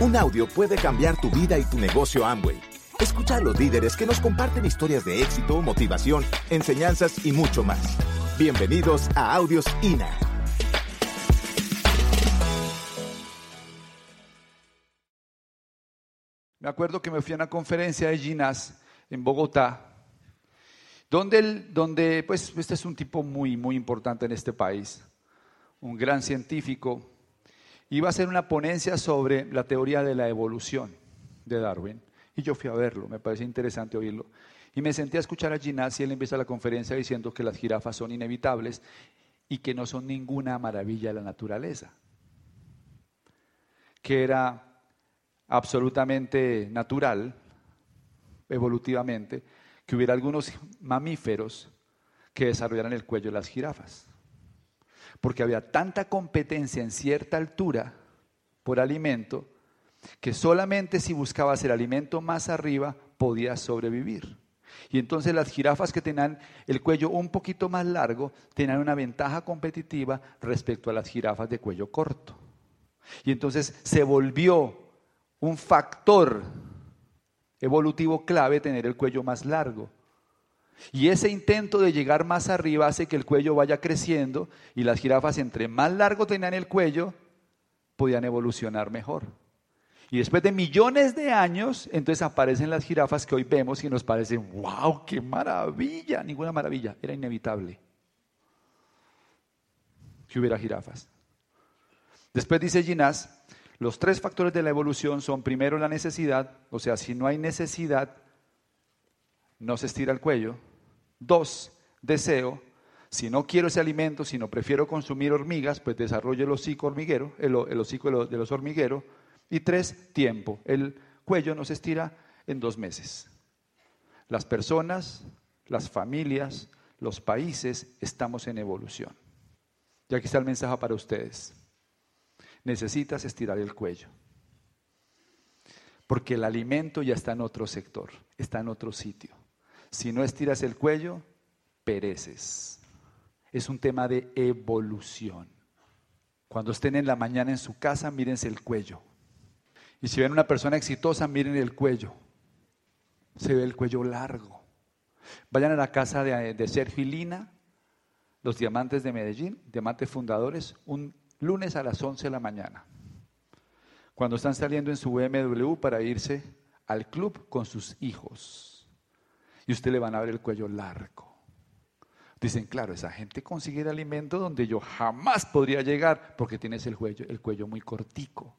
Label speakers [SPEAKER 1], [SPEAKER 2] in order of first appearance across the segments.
[SPEAKER 1] Un audio puede cambiar tu vida y tu negocio Amway. Escucha a los líderes que nos comparten historias de éxito, motivación, enseñanzas y mucho más. Bienvenidos a Audios INA.
[SPEAKER 2] Me acuerdo que me fui a una conferencia de Ginás en Bogotá, donde, donde pues este es un tipo muy, muy importante en este país, un gran científico, iba a hacer una ponencia sobre la teoría de la evolución de Darwin. Y yo fui a verlo, me parecía interesante oírlo. Y me senté a escuchar a Ginás y él empieza la conferencia diciendo que las jirafas son inevitables y que no son ninguna maravilla de la naturaleza. Que era absolutamente natural, evolutivamente, que hubiera algunos mamíferos que desarrollaran el cuello de las jirafas porque había tanta competencia en cierta altura por alimento que solamente si buscabas el alimento más arriba podías sobrevivir. Y entonces las jirafas que tenían el cuello un poquito más largo tenían una ventaja competitiva respecto a las jirafas de cuello corto. Y entonces se volvió un factor evolutivo clave tener el cuello más largo. Y ese intento de llegar más arriba hace que el cuello vaya creciendo y las jirafas entre más largo tenían el cuello, podían evolucionar mejor. Y después de millones de años, entonces aparecen las jirafas que hoy vemos y nos parecen, wow, qué maravilla, ninguna maravilla, era inevitable que hubiera jirafas. Después dice Ginás, los tres factores de la evolución son primero la necesidad, o sea, si no hay necesidad, no se estira el cuello. Dos, deseo. Si no quiero ese alimento, sino prefiero consumir hormigas, pues desarrollo el hocico hormiguero, el, hocico de los hormigueros. Y tres, tiempo. El cuello no se estira en dos meses. Las personas, las familias, los países estamos en evolución. Y aquí está el mensaje para ustedes. Necesitas estirar el cuello. Porque el alimento ya está en otro sector, está en otro sitio. Si no estiras el cuello, pereces. Es un tema de evolución. Cuando estén en la mañana en su casa, mírense el cuello. Y si ven una persona exitosa, miren el cuello. Se ve el cuello largo. Vayan a la casa de, Sergio y Lina, los diamantes de Medellín, diamantes fundadores, un lunes a las 11 de la mañana. Cuando están saliendo en su BMW para irse al club con sus hijos y usted le van a ver el cuello largo. Dicen, claro, esa gente consigue el alimento donde yo jamás podría llegar porque tienes el cuello, el cuello muy cortico.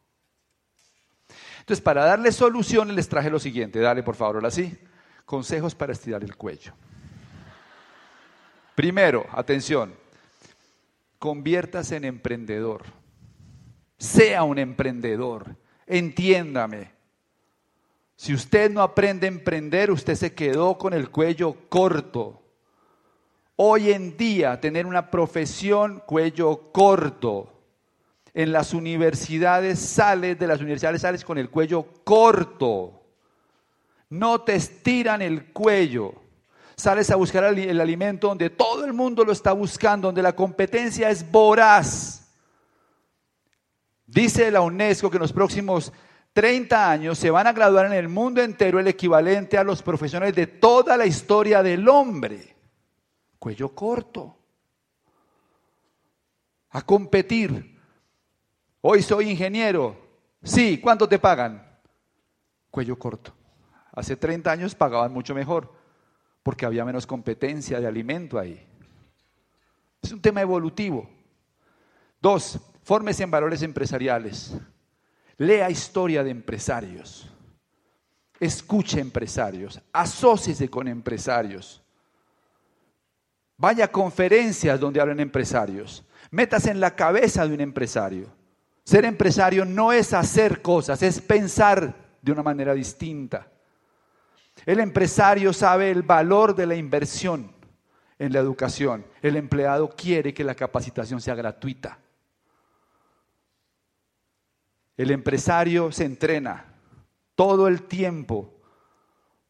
[SPEAKER 2] Entonces, para darle soluciones les traje lo siguiente. Dale, por favor, ahora sí. Consejos para estirar el cuello. Primero, atención, conviértase en emprendedor. Sea un emprendedor. Entiéndame. Si usted no aprende a emprender, usted se quedó con el cuello corto. Hoy en día, tener una profesión cuello corto. En las universidades sales, de las universidades sales con el cuello corto. No te estiran el cuello. Sales a buscar el alimento donde todo el mundo lo está buscando, donde la competencia es voraz. Dice la UNESCO que en los próximos 30 años se van a graduar en el mundo entero el equivalente a los profesionales de toda la historia del hombre. Cuello corto. A competir. Hoy soy ingeniero. Sí, ¿cuánto te pagan? Cuello corto. Hace 30 años pagaban mucho mejor porque había menos competencia de alimento ahí. Es un tema evolutivo. Dos, fórmese en valores empresariales. Lea historia de empresarios. Escuche empresarios. Asóciese con empresarios. Vaya a conferencias donde hablen empresarios. Métase en la cabeza de un empresario. Ser empresario no es hacer cosas, es pensar de una manera distinta. El empresario sabe el valor de la inversión en la educación. El empleado quiere que la capacitación sea gratuita. El empresario se entrena todo el tiempo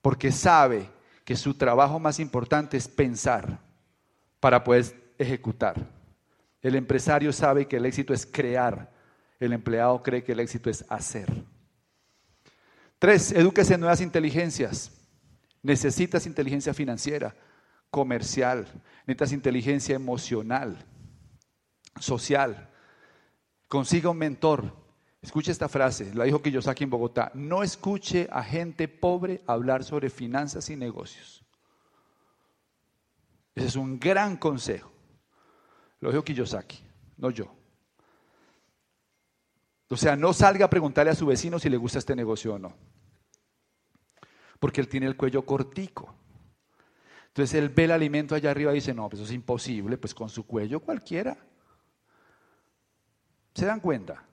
[SPEAKER 2] porque sabe que su trabajo más importante es pensar para poder ejecutar. El empresario sabe que el éxito es crear, el empleado cree que el éxito es hacer. Tres, edúquese en nuevas inteligencias. Necesitas inteligencia financiera, comercial, necesitas inteligencia emocional, social. Consiga un mentor. Escuche esta frase, la dijo Kiyosaki en Bogotá. No escuche a gente pobre hablar sobre finanzas y negocios. Ese es un gran consejo. Lo dijo Kiyosaki, no yo. O sea, no salga a preguntarle a su vecino si le gusta este negocio o no. Porque él tiene el cuello cortico. Entonces él ve el alimento allá arriba y dice, no, pues eso es imposible, pues con su cuello cualquiera. ¿Se dan cuenta?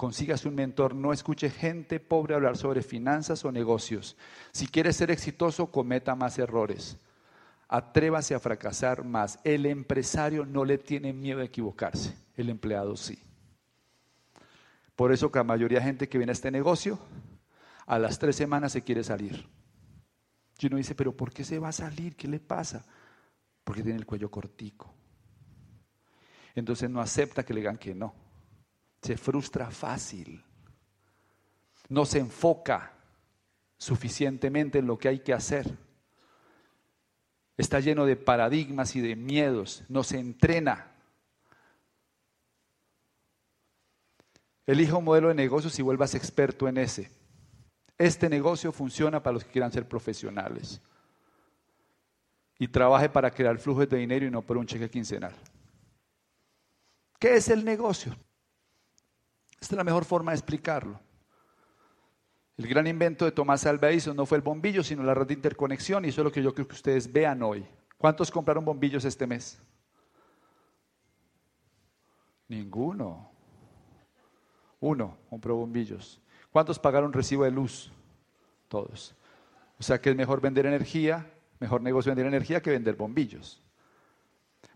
[SPEAKER 2] Consígase un mentor, no escuche gente pobre hablar sobre finanzas o negocios. Si quiere ser exitoso, cometa más errores. Atrévase a fracasar más. El empresario no le tiene miedo a equivocarse, el empleado sí. Por eso que la mayoría de gente que viene a este negocio, a las tres semanas se quiere salir. Y uno dice, pero ¿por qué se va a salir? ¿Qué le pasa? Porque tiene el cuello cortico. Entonces no acepta que le digan que no. Se frustra fácil. No se enfoca suficientemente en lo que hay que hacer. Está lleno de paradigmas y de miedos. No se entrena. Elija un modelo de negocios y vuelvas experto en ese. Este negocio funciona para los que quieran ser profesionales. Y trabaje para crear flujos de dinero y no por un cheque quincenal. ¿Qué es el negocio? Esta es la mejor forma de explicarlo. El gran invento de Tomás Alva Edison no fue el bombillo, sino la red de interconexión, y eso es lo que yo creo que ustedes vean hoy. ¿Cuántos compraron bombillos este mes? Ninguno. Uno compró bombillos. ¿Cuántos pagaron recibo de luz? Todos. O sea que es mejor vender energía, mejor negocio vender energía que vender bombillos.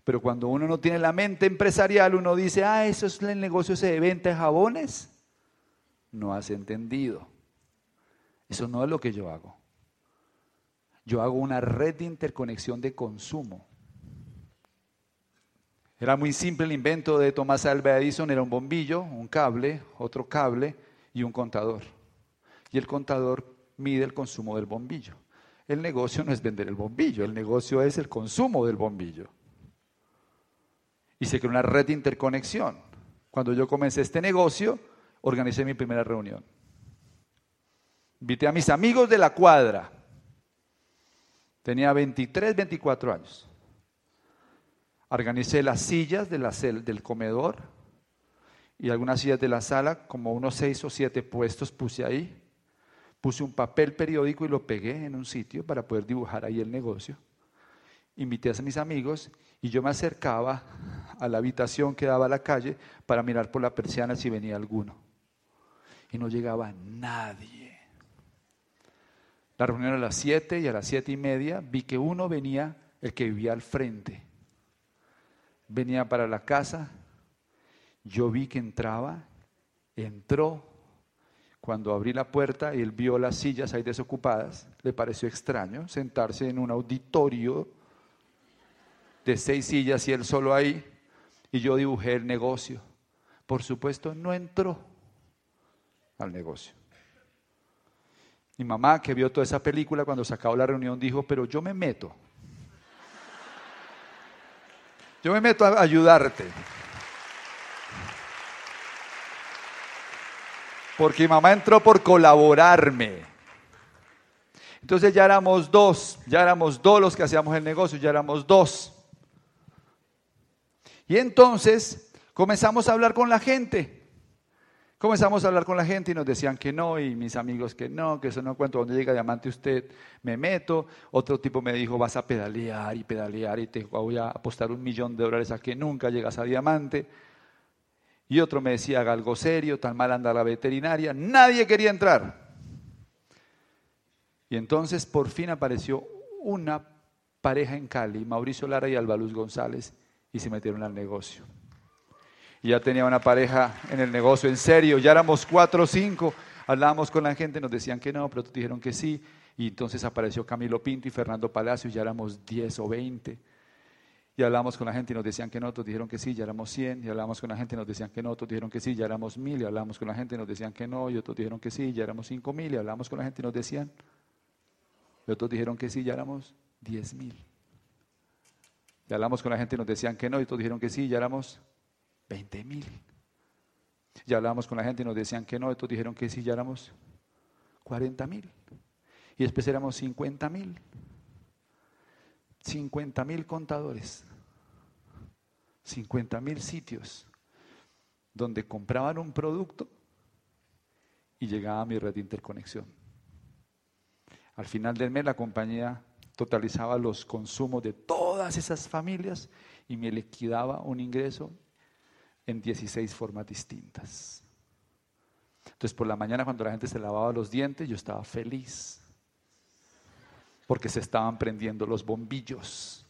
[SPEAKER 2] Pero cuando uno no tiene la mente empresarial, uno dice, ah, eso es el negocio de venta de jabones. No has entendido. Eso no es lo que yo hago. Yo hago una red de interconexión de consumo. Era muy simple el invento de Thomas Alva Edison, era un bombillo, un cable, otro cable y un contador. Y el contador mide el consumo del bombillo. El negocio no es vender el bombillo, el negocio es el consumo del bombillo. Y se creó una red de interconexión. Cuando yo comencé este negocio, organicé mi primera reunión. Invité a mis amigos de la cuadra. Tenía 23, 24 años. Organicé las sillas de la del comedor y algunas sillas de la sala, como unos seis o siete puestos puse ahí. Puse un papel periódico y lo pegué en un sitio para poder dibujar ahí el negocio. Invité a mis amigos y yo me acercaba a la habitación que daba a la calle para mirar por la persiana si venía alguno. Y no llegaba nadie. La reunión era a las siete y a las siete y media vi que uno venía, el que vivía al frente venía para la casa, yo vi que entraba, entró, cuando abrí la puerta y él vio las sillas ahí desocupadas, le pareció extraño sentarse en un auditorio de seis sillas y él solo ahí, y yo dibujé el negocio. Por supuesto, no entró al negocio. Mi mamá, que vio toda esa película, cuando se acabó la reunión, dijo, pero yo me meto. Yo me meto a ayudarte. Porque mi mamá entró por colaborarme. Entonces ya éramos dos, ya éramos dos los que hacíamos el negocio, ya éramos dos. Y entonces comenzamos a hablar con la gente. Comenzamos a hablar con la gente y nos decían que no, y mis amigos que no, que eso no cuento. Donde llega diamante usted, me meto. Otro tipo me dijo, vas a pedalear y pedalear y te voy a apostar un millón de dólares a que nunca llegas a diamante. Y otro me decía, haga algo serio, tan mal anda la veterinaria. Nadie quería entrar. Y entonces por fin apareció una pareja en Cali, Mauricio Lara y Albaluz González, y se metieron al negocio y ya tenía una pareja en el negocio, en serio, ya éramos cuatro o cinco, hablábamos con la gente, nos decían que no, pero dijeron que sí, y entonces apareció Camilo Pinto y Fernando Palacio, ya éramos diez o veinte. Y hablamos con la gente y nos decían que no, otros dijeron que sí, ya éramos 100. Y hablamos con la gente y nos decían que no, otros dijeron que sí, ya éramos 1000. Y hablamos con la gente y nos decían que no, y otros dijeron que sí, ya éramos 5000. Y hablamos con la gente y nos decían, y otros dijeron que sí, ya éramos 10000. Y hablamos con la gente y nos decían que no, y otros dijeron que sí, ya éramos 20000. Y hablamos con la gente y nos decían que no, y otros dijeron que sí, ya éramos 40000. Y después éramos 50000. 50 mil contadores, 50 mil sitios donde compraban un producto y llegaba a mi red de interconexión. Al final del mes la compañía totalizaba los consumos de todas esas familias y me liquidaba un ingreso en 16 formas distintas. Entonces por la mañana cuando la gente se lavaba los dientes yo estaba feliz porque se estaban prendiendo los bombillos.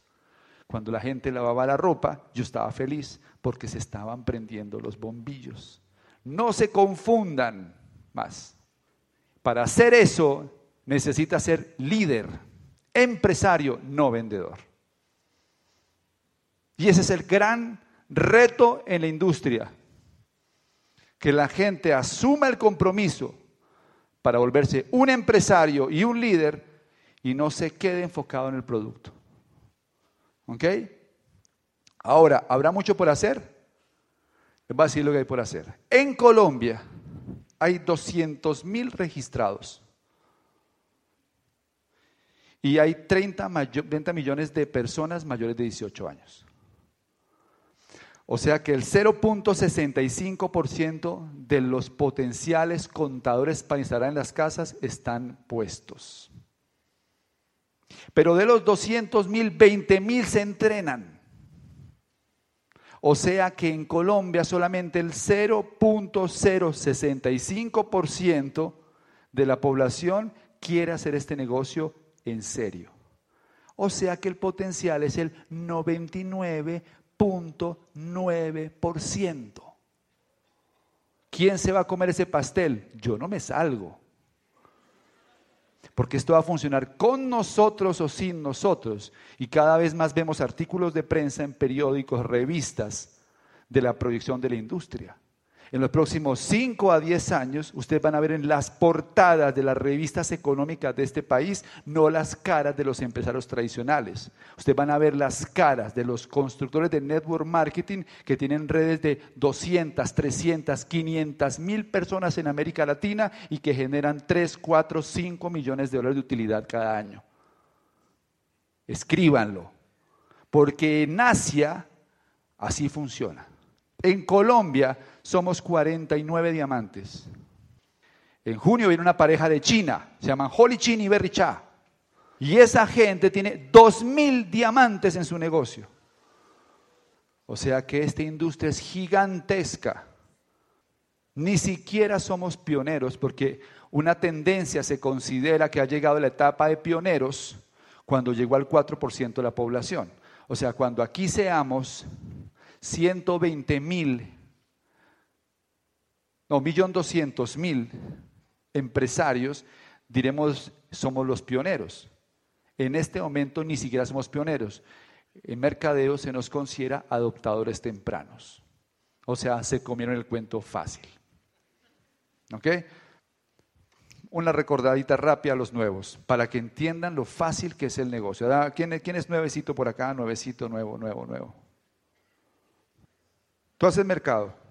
[SPEAKER 2] Cuando la gente lavaba la ropa, yo estaba feliz porque se estaban prendiendo los bombillos. No se confundan más. Para hacer eso necesita ser líder, empresario, no vendedor. Y ese es el gran reto en la industria. Que la gente asuma el compromiso para volverse un empresario y un líder y no se quede enfocado en el producto. ¿Ok? Ahora, ¿habrá mucho por hacer? Les voy a decir lo que hay por hacer. En Colombia hay 200 mil registrados. Y hay 30, 30 millones de personas mayores de 18 años. O sea que el 0.65% de los potenciales contadores para instalar en las casas están puestos. Pero de los 200 mil, 20 mil se entrenan. O sea que en Colombia solamente el 0.065% de la población quiere hacer este negocio en serio. O sea que el potencial es el 99.9%. ¿Quién se va a comer ese pastel? Yo no me salgo. Porque esto va a funcionar con nosotros o sin nosotros. Y cada vez más vemos artículos de prensa en periódicos, revistas de la proyección de la industria. En los próximos 5 a 10 años, ustedes van a ver en las portadas de las revistas económicas de este país, no las caras de los empresarios tradicionales. Ustedes van a ver las caras de los constructores de network marketing que tienen redes de 200, 300, 500 mil personas en América Latina y que generan 3, 4, 5 millones de dólares de utilidad cada año. Escríbanlo, porque en Asia así funciona. En Colombia somos 49 diamantes. En junio viene una pareja de China, se llaman Holy Chin y Berry Cha. Y esa gente tiene 2.000 diamantes en su negocio. O sea que esta industria es gigantesca. Ni siquiera somos pioneros porque una tendencia se considera que ha llegado la etapa de pioneros cuando llegó al 4% de la población. O sea, cuando aquí seamos 120 mil, no, millón doscientos mil empresarios, diremos, somos los pioneros. En este momento ni siquiera somos pioneros. En mercadeo se nos considera adoptadores tempranos. O sea, se comieron el cuento fácil. ¿Ok? Una recordadita rápida a los nuevos, para que entiendan lo fácil que es el negocio. ¿Quién, quién es nuevecito por acá? Nuevecito, nuevo, nuevo, nuevo. Tú haces mercado.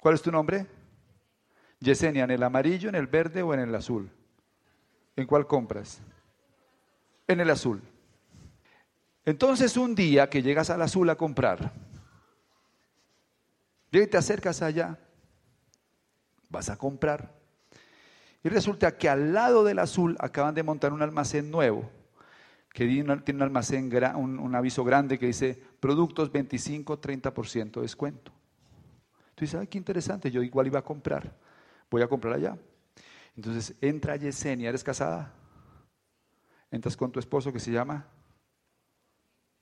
[SPEAKER 2] ¿Cuál es tu nombre? Yesenia, ¿en el amarillo, en el verde o en el azul? ¿En cuál compras? En el azul. Entonces un día que llegas al azul a comprar, y te acercas allá, vas a comprar, y resulta que al lado del azul acaban de montar un almacén nuevo que tiene un almacén, un, aviso grande que dice productos 25-30% de descuento. Tú dices, ay, qué interesante, yo igual iba a comprar, voy a comprar allá. Entonces entra Yesenia, ¿eres casada? Entras con tu esposo que se llama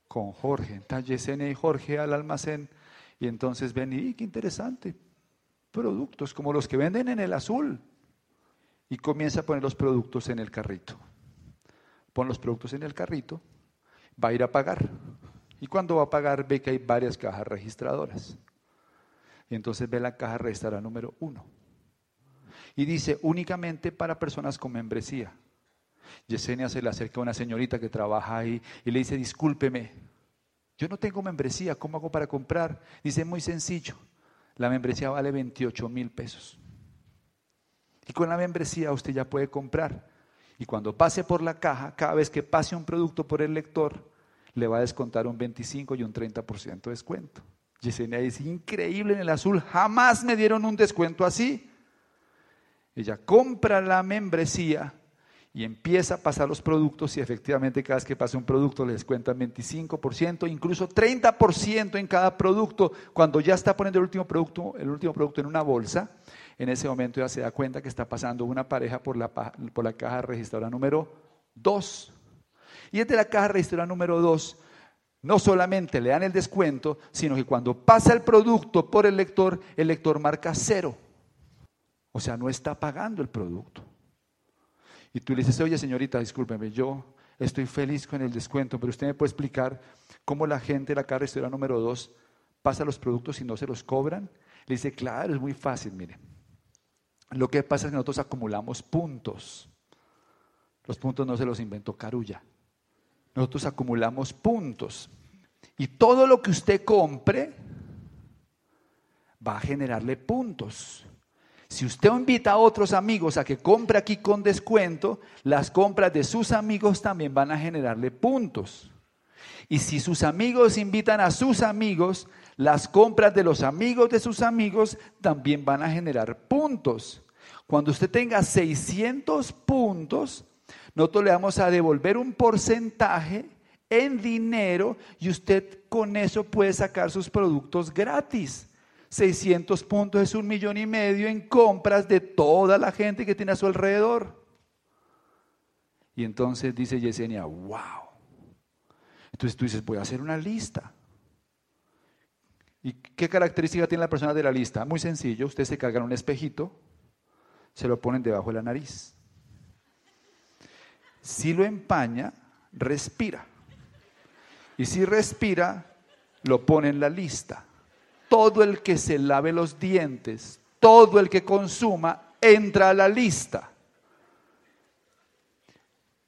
[SPEAKER 2] con Jorge. Entra Yesenia y Jorge al almacén y entonces ven, y qué interesante, productos como los que venden en el azul. Y comienza a poner los productos en el carrito pon los productos en el carrito, va a ir a pagar. Y cuando va a pagar ve que hay varias cajas registradoras. Y entonces ve la caja registradora número uno. Y dice únicamente para personas con membresía. Yesenia se le acerca a una señorita que trabaja ahí y le dice, discúlpeme, yo no tengo membresía, ¿cómo hago para comprar? Dice, muy sencillo, la membresía vale 28 mil pesos. Y con la membresía usted ya puede comprar. Y cuando pase por la caja, cada vez que pase un producto por el lector, le va a descontar un 25 y un 30% de descuento. Yesenia dice, increíble en el azul, jamás me dieron un descuento así. Ella compra la membresía y empieza a pasar los productos y efectivamente cada vez que pasa un producto le descuentan 25%, incluso 30% en cada producto. Cuando ya está poniendo el último producto, el último producto en una bolsa, en ese momento ya se da cuenta que está pasando una pareja por la, por la caja registradora número 2. Y es de la caja registradora número 2 no solamente le dan el descuento, sino que cuando pasa el producto por el lector, el lector marca cero. O sea, no está pagando el producto. Y tú le dices, oye señorita, discúlpeme, yo estoy feliz con el descuento, pero usted me puede explicar cómo la gente de la registradora número 2 pasa los productos y no se los cobran. Le dice, claro, es muy fácil, mire. Lo que pasa es que nosotros acumulamos puntos. Los puntos no se los inventó Carulla. Nosotros acumulamos puntos. Y todo lo que usted compre va a generarle puntos. Si usted invita a otros amigos a que compre aquí con descuento, las compras de sus amigos también van a generarle puntos. Y si sus amigos invitan a sus amigos, las compras de los amigos de sus amigos también van a generar puntos. Cuando usted tenga 600 puntos, nosotros le vamos a devolver un porcentaje en dinero y usted con eso puede sacar sus productos gratis. 600 puntos es un millón y medio en compras de toda la gente que tiene a su alrededor. Y entonces dice Yesenia, wow. Entonces tú dices, voy a hacer una lista. ¿Y qué característica tiene la persona de la lista? Muy sencillo, usted se carga en un espejito, se lo ponen debajo de la nariz. Si lo empaña, respira. Y si respira, lo pone en la lista. Todo el que se lave los dientes, todo el que consuma, entra a la lista.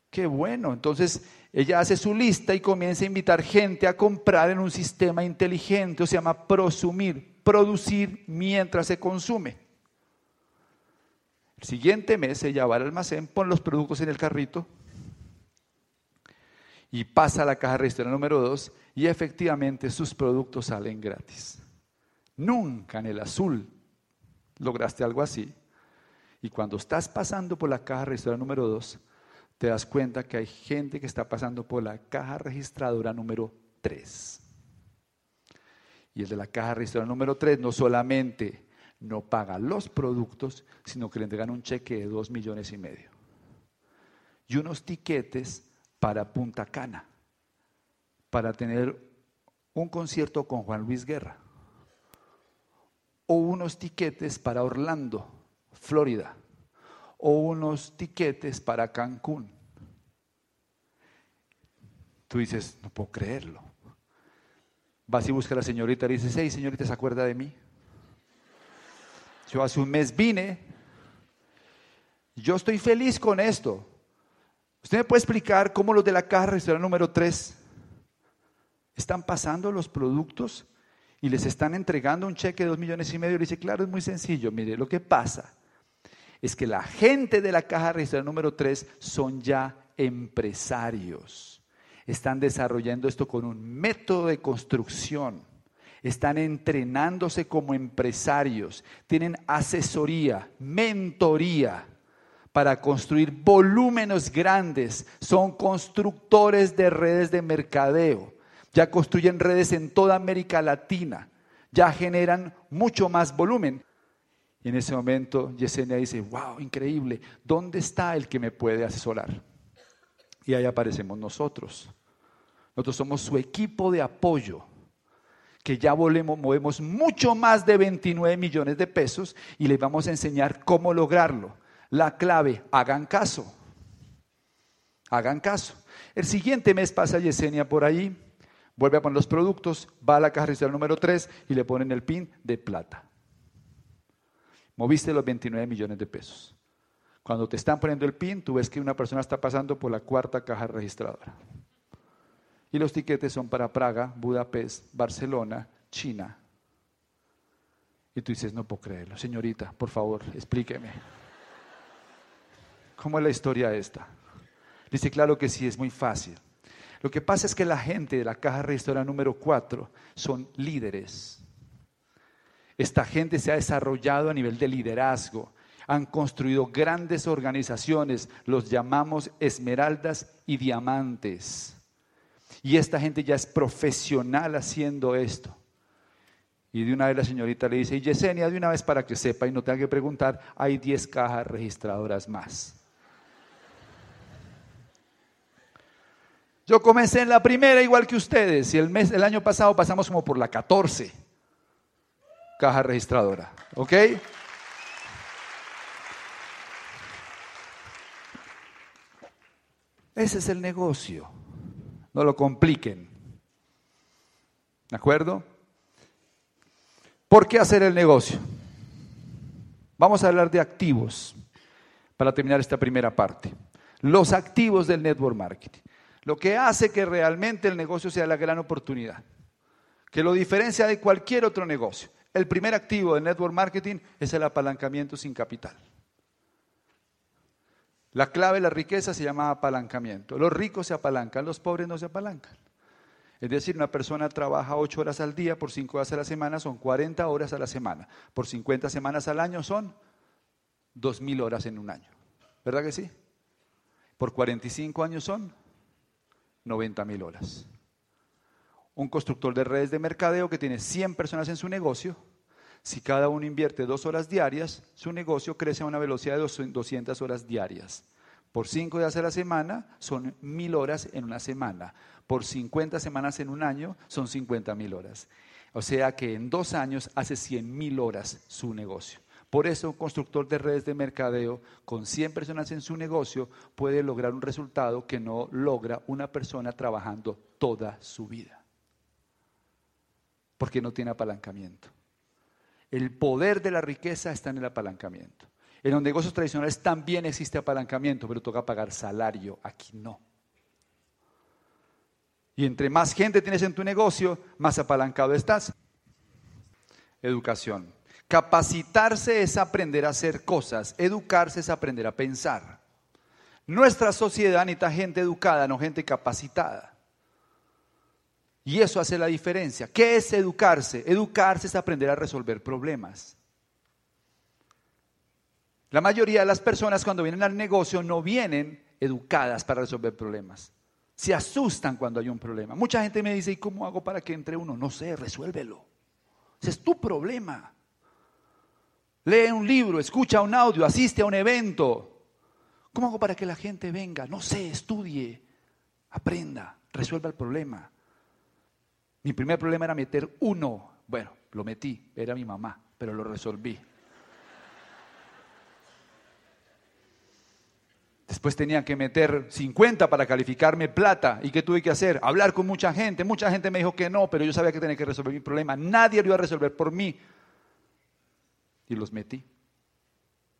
[SPEAKER 2] Qué bueno. Entonces ella hace su lista y comienza a invitar gente a comprar en un sistema inteligente, o se llama prosumir, producir mientras se consume. El siguiente mes ella va al almacén, pone los productos en el carrito y pasa a la caja registradora número 2 y efectivamente sus productos salen gratis. Nunca en el azul lograste algo así. Y cuando estás pasando por la caja registradora número 2, te das cuenta que hay gente que está pasando por la caja registradora número 3. Y el de la caja registradora número 3 no solamente no paga los productos, sino que le entregan un cheque de 2 millones y medio. Y unos tiquetes para Punta Cana, para tener un concierto con Juan Luis Guerra, o unos tiquetes para Orlando, Florida, o unos tiquetes para Cancún. Tú dices, no puedo creerlo. Vas y buscas a la señorita y dices, hey, señorita, ¿se acuerda de mí? Yo hace un mes vine, yo estoy feliz con esto. ¿Usted me puede explicar cómo los de la caja registradora número 3 están pasando los productos y les están entregando un cheque de dos millones y medio? Le dice, claro, es muy sencillo. Mire, lo que pasa es que la gente de la caja registradora número 3 son ya empresarios. Están desarrollando esto con un método de construcción. Están entrenándose como empresarios. Tienen asesoría, mentoría para construir volúmenes grandes, son constructores de redes de mercadeo, ya construyen redes en toda América Latina, ya generan mucho más volumen. Y en ese momento Yesenia dice, wow, increíble, ¿dónde está el que me puede asesorar? Y ahí aparecemos nosotros. Nosotros somos su equipo de apoyo, que ya volvemos, movemos mucho más de 29 millones de pesos y les vamos a enseñar cómo lograrlo la clave, hagan caso. Hagan caso. El siguiente mes pasa Yesenia por ahí, vuelve a poner los productos, va a la caja registradora número 3 y le ponen el PIN de plata. Moviste los 29 millones de pesos. Cuando te están poniendo el PIN, tú ves que una persona está pasando por la cuarta caja registradora. Y los tiquetes son para Praga, Budapest, Barcelona, China. Y tú dices, no puedo creerlo. Señorita, por favor, explíqueme. ¿Cómo es la historia esta? Dice, claro que sí, es muy fácil. Lo que pasa es que la gente de la caja registradora número 4 son líderes. Esta gente se ha desarrollado a nivel de liderazgo. Han construido grandes organizaciones, los llamamos esmeraldas y diamantes. Y esta gente ya es profesional haciendo esto. Y de una vez la señorita le dice, y Yesenia, de una vez para que sepa y no tenga que preguntar, hay 10 cajas registradoras más. Yo comencé en la primera igual que ustedes y el, mes, el año pasado pasamos como por la 14 caja registradora. ¿Ok? Ese es el negocio. No lo compliquen. ¿De acuerdo? ¿Por qué hacer el negocio? Vamos a hablar de activos para terminar esta primera parte. Los activos del network marketing. Lo que hace que realmente el negocio sea la gran oportunidad. Que lo diferencia de cualquier otro negocio. El primer activo del network marketing es el apalancamiento sin capital. La clave de la riqueza se llama apalancamiento. Los ricos se apalancan, los pobres no se apalancan. Es decir, una persona trabaja ocho horas al día por cinco horas a la semana, son 40 horas a la semana. Por 50 semanas al año son 2.000 horas en un año. ¿Verdad que sí? Por 45 años son 90.000 horas. Un constructor de redes de mercadeo que tiene 100 personas en su negocio, si cada uno invierte dos horas diarias, su negocio crece a una velocidad de 200 horas diarias. Por cinco días a la semana son mil horas en una semana. Por 50 semanas en un año son 50 mil horas. O sea que en dos años hace 100 mil horas su negocio. Por eso un constructor de redes de mercadeo con 100 personas en su negocio puede lograr un resultado que no logra una persona trabajando toda su vida. Porque no tiene apalancamiento. El poder de la riqueza está en el apalancamiento. En los negocios tradicionales también existe apalancamiento, pero toca pagar salario. Aquí no. Y entre más gente tienes en tu negocio, más apalancado estás. Educación. Capacitarse es aprender a hacer cosas. Educarse es aprender a pensar. Nuestra sociedad necesita gente educada, no gente capacitada. Y eso hace la diferencia. ¿Qué es educarse? Educarse es aprender a resolver problemas. La mayoría de las personas cuando vienen al negocio no vienen educadas para resolver problemas. Se asustan cuando hay un problema. Mucha gente me dice, ¿y cómo hago para que entre uno? No sé, resuélvelo. Ese es tu problema. Lee un libro, escucha un audio, asiste a un evento. ¿Cómo hago para que la gente venga? No sé, estudie, aprenda, resuelva el problema. Mi primer problema era meter uno. Bueno, lo metí, era mi mamá, pero lo resolví. Después tenía que meter 50 para calificarme plata. ¿Y qué tuve que hacer? Hablar con mucha gente. Mucha gente me dijo que no, pero yo sabía que tenía que resolver mi problema. Nadie lo iba a resolver por mí. Y los metí.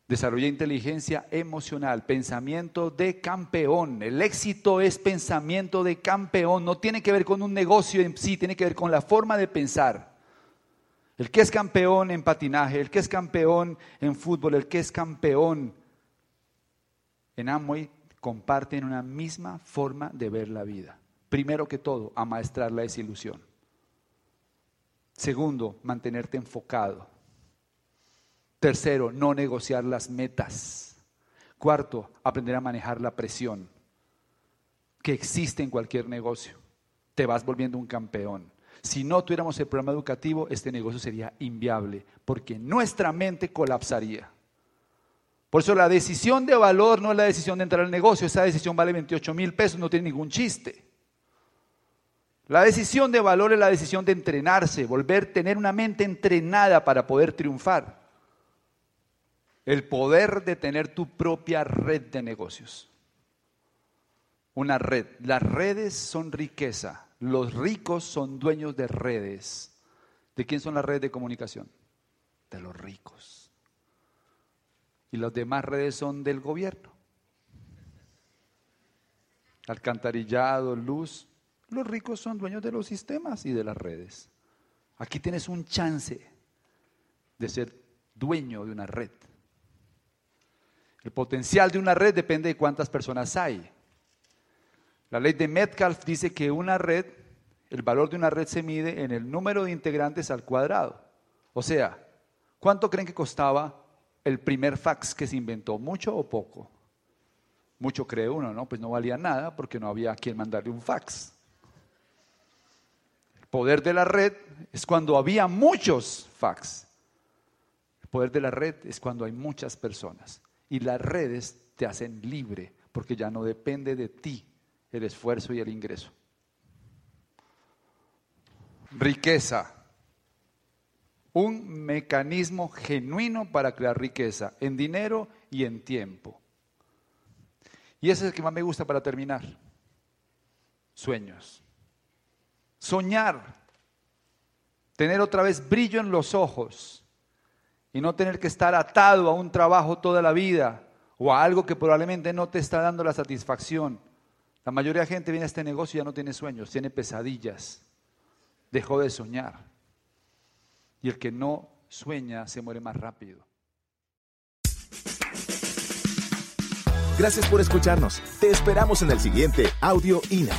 [SPEAKER 2] Desarrollé inteligencia emocional, pensamiento de campeón. El éxito es pensamiento de campeón. No tiene que ver con un negocio en sí, tiene que ver con la forma de pensar. El que es campeón en patinaje, el que es campeón en fútbol, el que es campeón en Amway comparten una misma forma de ver la vida. Primero que todo, amaestrar la desilusión. Segundo, mantenerte enfocado. Tercero, no negociar las metas. Cuarto, aprender a manejar la presión que existe en cualquier negocio. Te vas volviendo un campeón. Si no tuviéramos el programa educativo, este negocio sería inviable, porque nuestra mente colapsaría. Por eso la decisión de valor no es la decisión de entrar al negocio, esa decisión vale 28 mil pesos, no tiene ningún chiste. La decisión de valor es la decisión de entrenarse, volver, tener una mente entrenada para poder triunfar el poder de tener tu propia red de negocios. Una red. Las redes son riqueza. Los ricos son dueños de redes. ¿De quién son las redes de comunicación? De los ricos. Y las demás redes son del gobierno. Alcantarillado, luz. Los ricos son dueños de los sistemas y de las redes. Aquí tienes un chance de ser dueño de una red. El potencial de una red depende de cuántas personas hay. La ley de Metcalf dice que una red, el valor de una red se mide en el número de integrantes al cuadrado. O sea, ¿cuánto creen que costaba el primer fax que se inventó? ¿Mucho o poco? Mucho cree uno, ¿no? Pues no valía nada porque no había a quien mandarle un fax. El poder de la red es cuando había muchos fax. El poder de la red es cuando hay muchas personas. Y las redes te hacen libre porque ya no depende de ti el esfuerzo y el ingreso. Riqueza. Un mecanismo genuino para crear riqueza en dinero y en tiempo. Y ese es el que más me gusta para terminar. Sueños. Soñar. Tener otra vez brillo en los ojos y no tener que estar atado a un trabajo toda la vida o a algo que probablemente no te está dando la satisfacción. La mayoría de gente viene a este negocio y ya no tiene sueños, tiene pesadillas. Dejó de soñar. Y el que no sueña se muere más rápido.
[SPEAKER 1] Gracias por escucharnos. Te esperamos en el siguiente Audio INA.